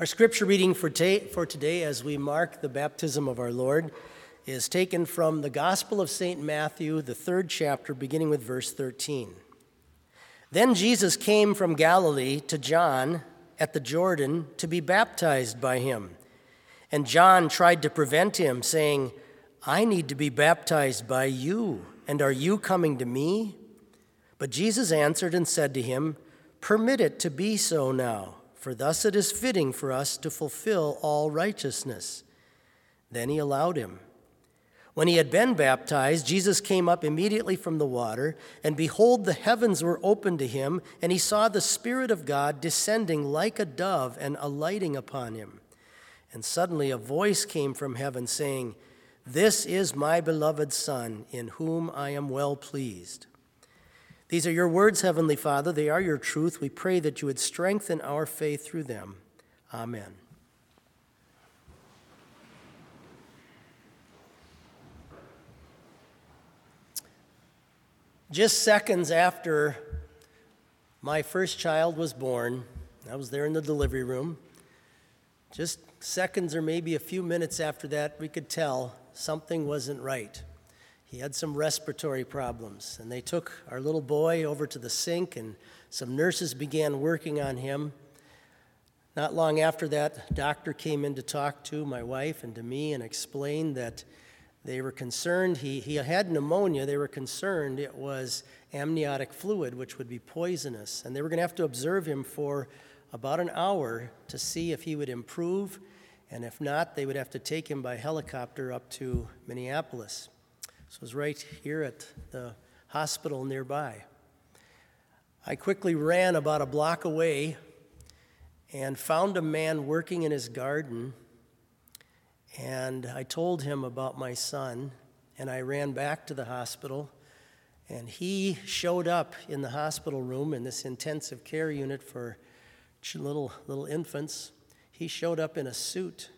Our scripture reading for, for today, as we mark the baptism of our Lord, is taken from the Gospel of St. Matthew, the third chapter, beginning with verse 13. Then Jesus came from Galilee to John at the Jordan to be baptized by him. And John tried to prevent him, saying, I need to be baptized by you, and are you coming to me? But Jesus answered and said to him, Permit it to be so now, for thus it is fitting for us to fulfill all righteousness. Then he allowed him. When he had been baptized, Jesus came up immediately from the water, and behold, the heavens were opened to him, and he saw the Spirit of God descending like a dove and alighting upon him. And suddenly a voice came from heaven saying, This is my beloved Son, in whom I am well pleased. These are your words, Heavenly Father. They are your truth. We pray that you would strengthen our faith through them. Amen. Just seconds after my first child was born, I was there in the delivery room. Just seconds or maybe a few minutes after that, we could tell something wasn't right. He had some respiratory problems, and they took our little boy over to the sink, and some nurses began working on him. Not long after that, doctor came in to talk to my wife and to me and explained that they were concerned, he, he had pneumonia. They were concerned it was amniotic fluid, which would be poisonous. And they were going to have to observe him for about an hour to see if he would improve. And if not, they would have to take him by helicopter up to Minneapolis. So it was right here at the hospital nearby. I quickly ran about a block away and found a man working in his garden and I told him about my son, and I ran back to the hospital. And he showed up in the hospital room in this intensive care unit for little, little infants. He showed up in a suit.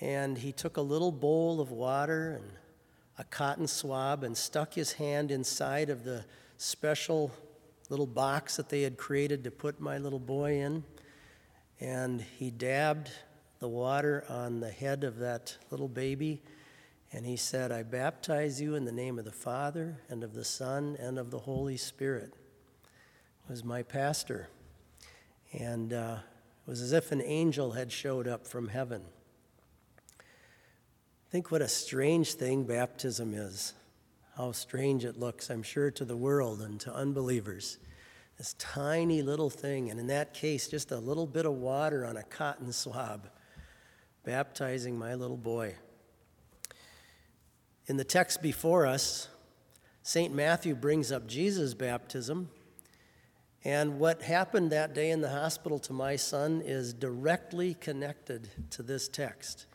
And he took a little bowl of water and a cotton swab and stuck his hand inside of the special little box that they had created to put my little boy in. And he dabbed the water on the head of that little baby. And he said, I baptize you in the name of the Father and of the Son and of the Holy Spirit. It Was my pastor. And uh, it was as if an angel had showed up from heaven. Think what a strange thing baptism is. How strange it looks, I'm sure, to the world and to unbelievers. This tiny little thing, and in that case, just a little bit of water on a cotton swab baptizing my little boy. In the text before us, St. Matthew brings up Jesus' baptism. And what happened that day in the hospital to my son is directly connected to this text.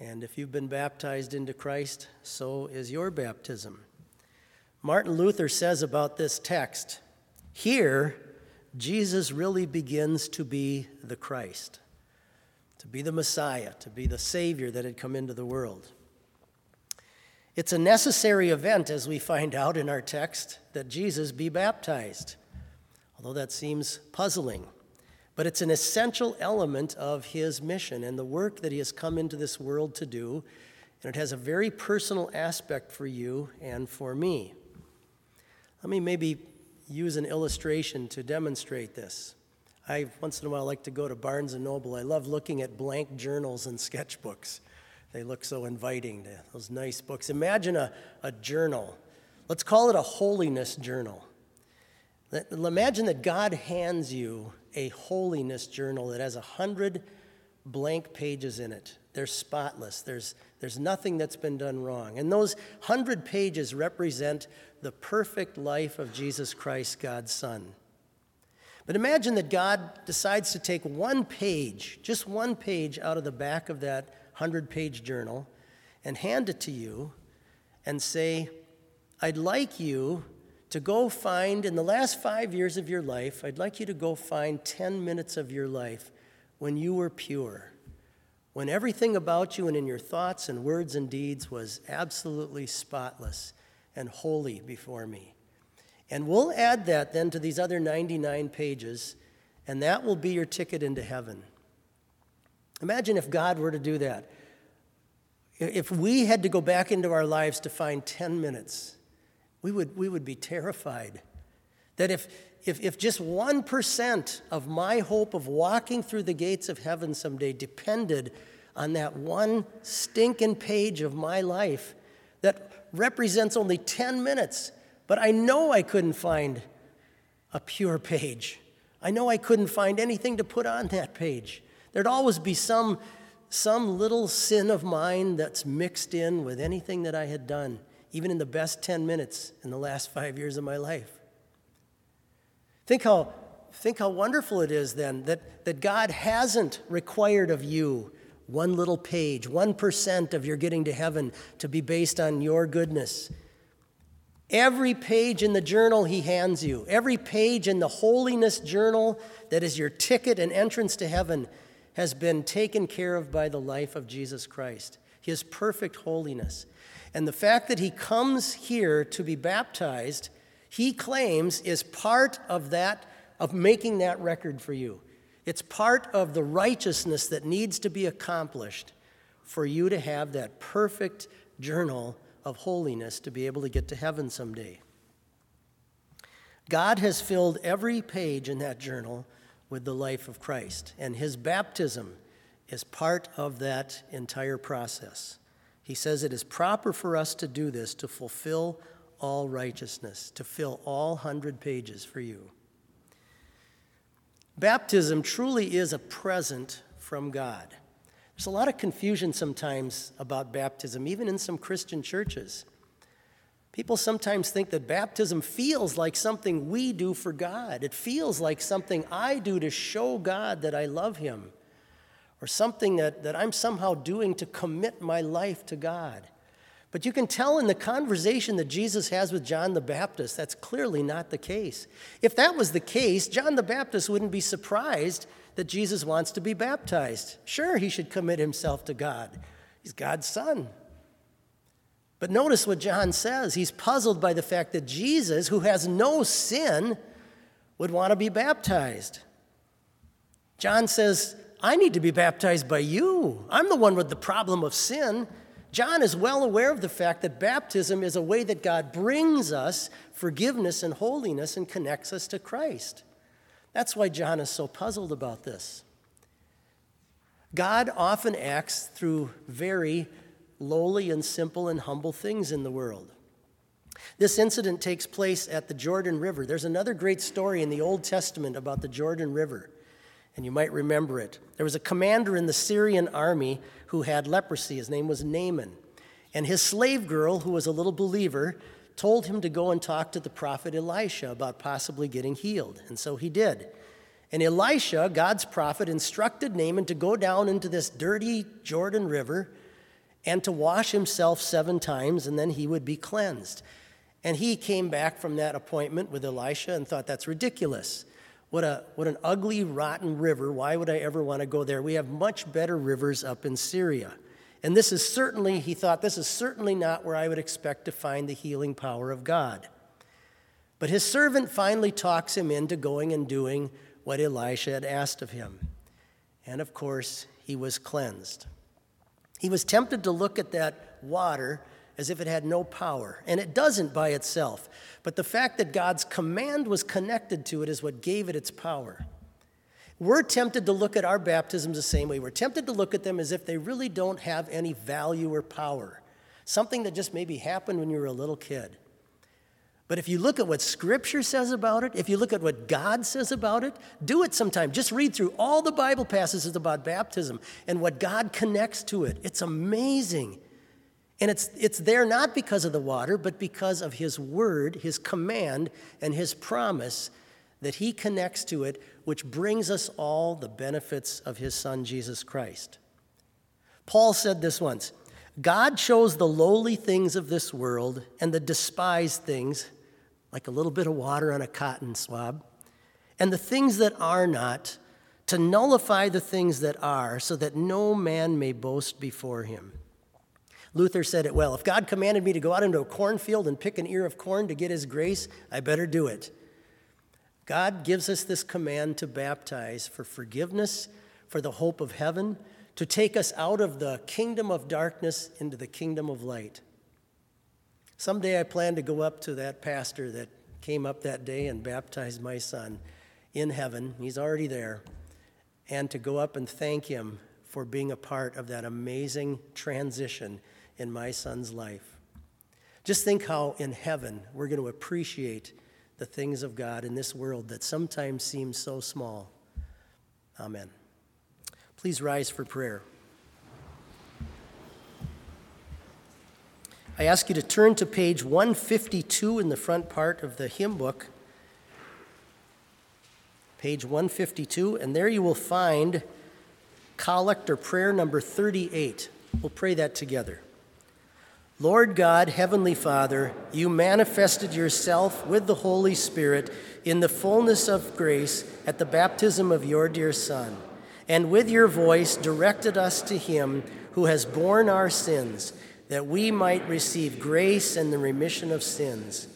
And if you've been baptized into Christ, so is your baptism. Martin Luther says about this text here, Jesus really begins to be the Christ to be the Messiah, to be the Savior that had come into the world. It's a necessary event, as we find out in our text, that Jesus be baptized, although that seems puzzling. But it's an essential element of his mission and the work that he has come into this world to do, and it has a very personal aspect for you and for me. Let me maybe use an illustration to demonstrate this. I once in a while like to go to Barnes and Noble. I love looking at blank journals and sketchbooks. They look so inviting, those nice books. Imagine a, a journal. Let's call it a holiness journal. Imagine that God hands you a holiness journal that has a hundred blank pages in it. They're spotless. There's, there's nothing that's been done wrong. And those hundred pages represent the perfect life of Jesus Christ, God's Son. But imagine that God decides to take one page, just one page out of the back of that 100 page journal, and hand it to you and say, I'd like you to go find, in the last five years of your life, I'd like you to go find 10 minutes of your life when you were pure, when everything about you and in your thoughts and words and deeds was absolutely spotless and holy before me. And we'll add that then to these other 99 pages, and that will be your ticket into heaven. Imagine if God were to do that. If we had to go back into our lives to find 10 minutes, we would, we would be terrified. That if, if, if just 1% of my hope of walking through the gates of heaven someday depended on that one stinking page of my life that represents only 10 minutes, but I know I couldn't find a pure page. I know I couldn't find anything to put on that page. There'd always be some, some little sin of mine that's mixed in with anything that I had done, even in the best 10 minutes in the last five years of my life. Think how, think how wonderful it is then that, that God hasn't required of you one little page, 1% of your getting to heaven to be based on your goodness. Every page in the journal he hands you, every page in the holiness journal that is your ticket and entrance to heaven, has been taken care of by the life of Jesus Christ, his perfect holiness. And the fact that he comes here to be baptized, he claims, is part of that, of making that record for you. It's part of the righteousness that needs to be accomplished for you to have that perfect journal of holiness to be able to get to heaven someday. God has filled every page in that journal with the life of Christ. And his baptism is part of that entire process. He says it is proper for us to do this to fulfill all righteousness, to fill all hundred pages for you. Baptism truly is a present from God. There's a lot of confusion sometimes about baptism, even in some Christian churches. People sometimes think that baptism feels like something we do for God. It feels like something I do to show God that I love Him, or something that, that I'm somehow doing to commit my life to God. But you can tell in the conversation that Jesus has with John the Baptist, that's clearly not the case. If that was the case, John the Baptist wouldn't be surprised that Jesus wants to be baptized. Sure, he should commit himself to God, he's God's son. But notice what John says. He's puzzled by the fact that Jesus, who has no sin, would want to be baptized. John says, I need to be baptized by you. I'm the one with the problem of sin. John is well aware of the fact that baptism is a way that God brings us forgiveness and holiness and connects us to Christ. That's why John is so puzzled about this. God often acts through very lowly and simple and humble things in the world. This incident takes place at the Jordan River. There's another great story in the Old Testament about the Jordan River, and you might remember it. There was a commander in the Syrian army who had leprosy. His name was Naaman. And his slave girl, who was a little believer, told him to go and talk to the prophet Elisha about possibly getting healed. And so he did. And Elisha, God's prophet, instructed Naaman to go down into this dirty Jordan River and to wash himself seven times, and then he would be cleansed. And he came back from that appointment with Elisha and thought, that's ridiculous. What, a, what an ugly, rotten river. Why would I ever want to go there? We have much better rivers up in Syria. And this is certainly, he thought, this is certainly not where I would expect to find the healing power of God. But his servant finally talks him into going and doing what Elisha had asked of him. And of course, he was cleansed. He was tempted to look at that water as if it had no power, and it doesn't by itself. But the fact that God's command was connected to it is what gave it its power. We're tempted to look at our baptisms the same way. We're tempted to look at them as if they really don't have any value or power, something that just maybe happened when you were a little kid. But if you look at what Scripture says about it, if you look at what God says about it, do it sometime. Just read through all the Bible passages about baptism and what God connects to it. It's amazing. And it's, it's there not because of the water, but because of His word, His command, and His promise that He connects to it, which brings us all the benefits of His Son, Jesus Christ. Paul said this once God chose the lowly things of this world and the despised things like a little bit of water on a cotton swab, and the things that are not, to nullify the things that are, so that no man may boast before him. Luther said it well if God commanded me to go out into a cornfield and pick an ear of corn to get his grace, I better do it. God gives us this command to baptize for forgiveness, for the hope of heaven, to take us out of the kingdom of darkness into the kingdom of light. Someday I plan to go up to that pastor that came up that day and baptized my son in heaven. He's already there. And to go up and thank him for being a part of that amazing transition in my son's life. Just think how in heaven we're going to appreciate the things of God in this world that sometimes seem so small. Amen. Please rise for prayer. I ask you to turn to page 152 in the front part of the hymn book. Page 152, and there you will find collect or prayer number 38. We'll pray that together. Lord God, Heavenly Father, you manifested yourself with the Holy Spirit in the fullness of grace at the baptism of your dear Son, and with your voice directed us to him who has borne our sins that we might receive grace and the remission of sins.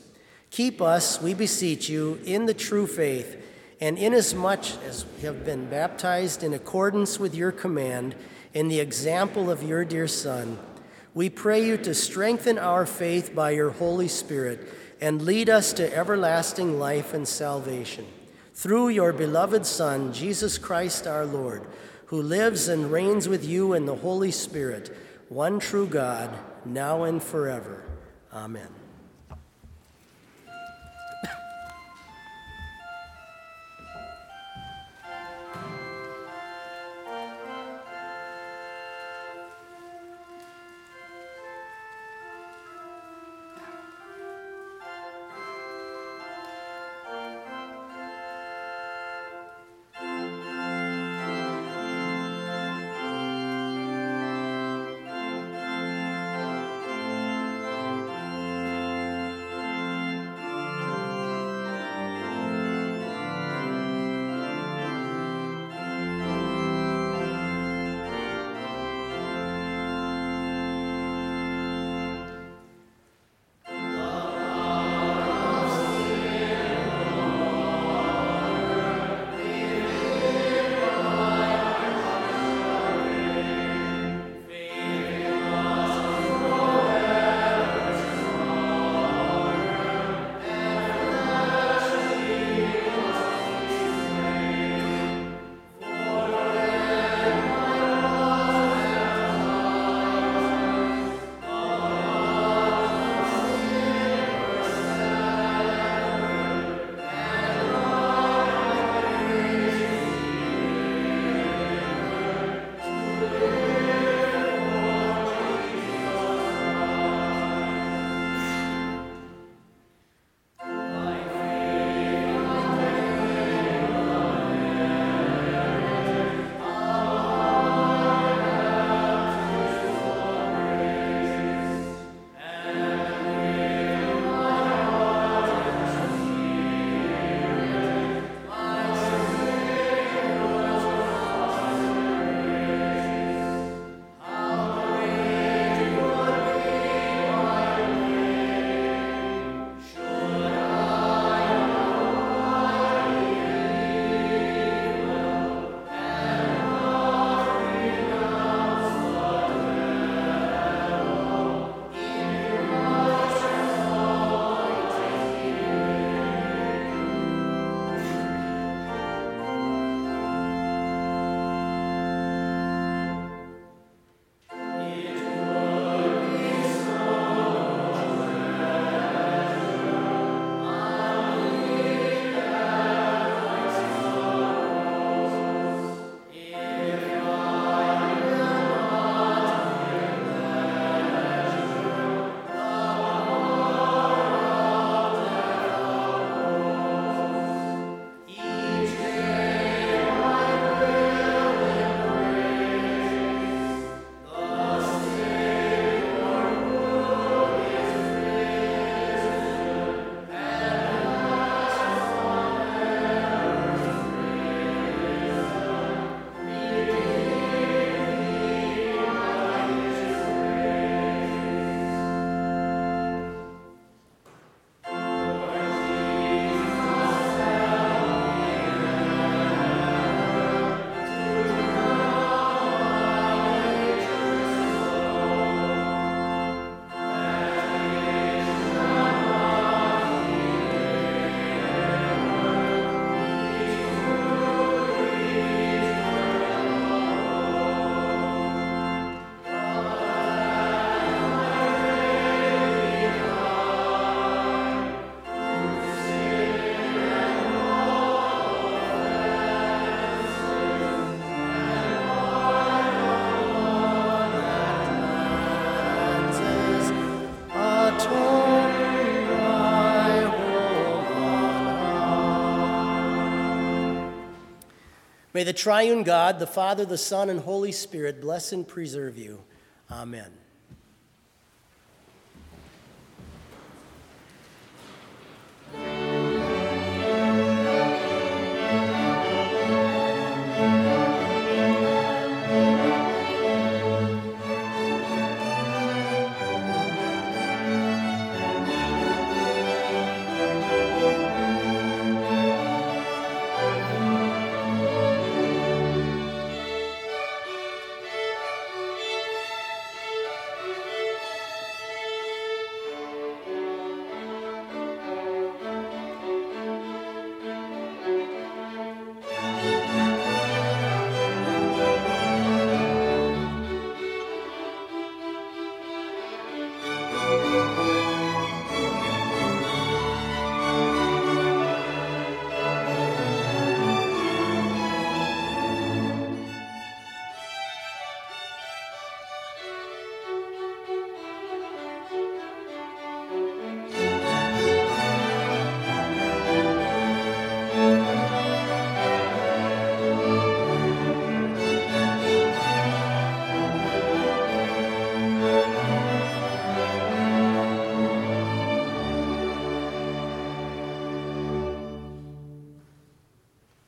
Keep us, we beseech you, in the true faith, and inasmuch as we have been baptized in accordance with your command, in the example of your dear Son, we pray you to strengthen our faith by your Holy Spirit and lead us to everlasting life and salvation. Through your beloved Son, Jesus Christ our Lord, who lives and reigns with you in the Holy Spirit one true God, now and forever. Amen. May the triune God, the Father, the Son, and Holy Spirit bless and preserve you. Amen.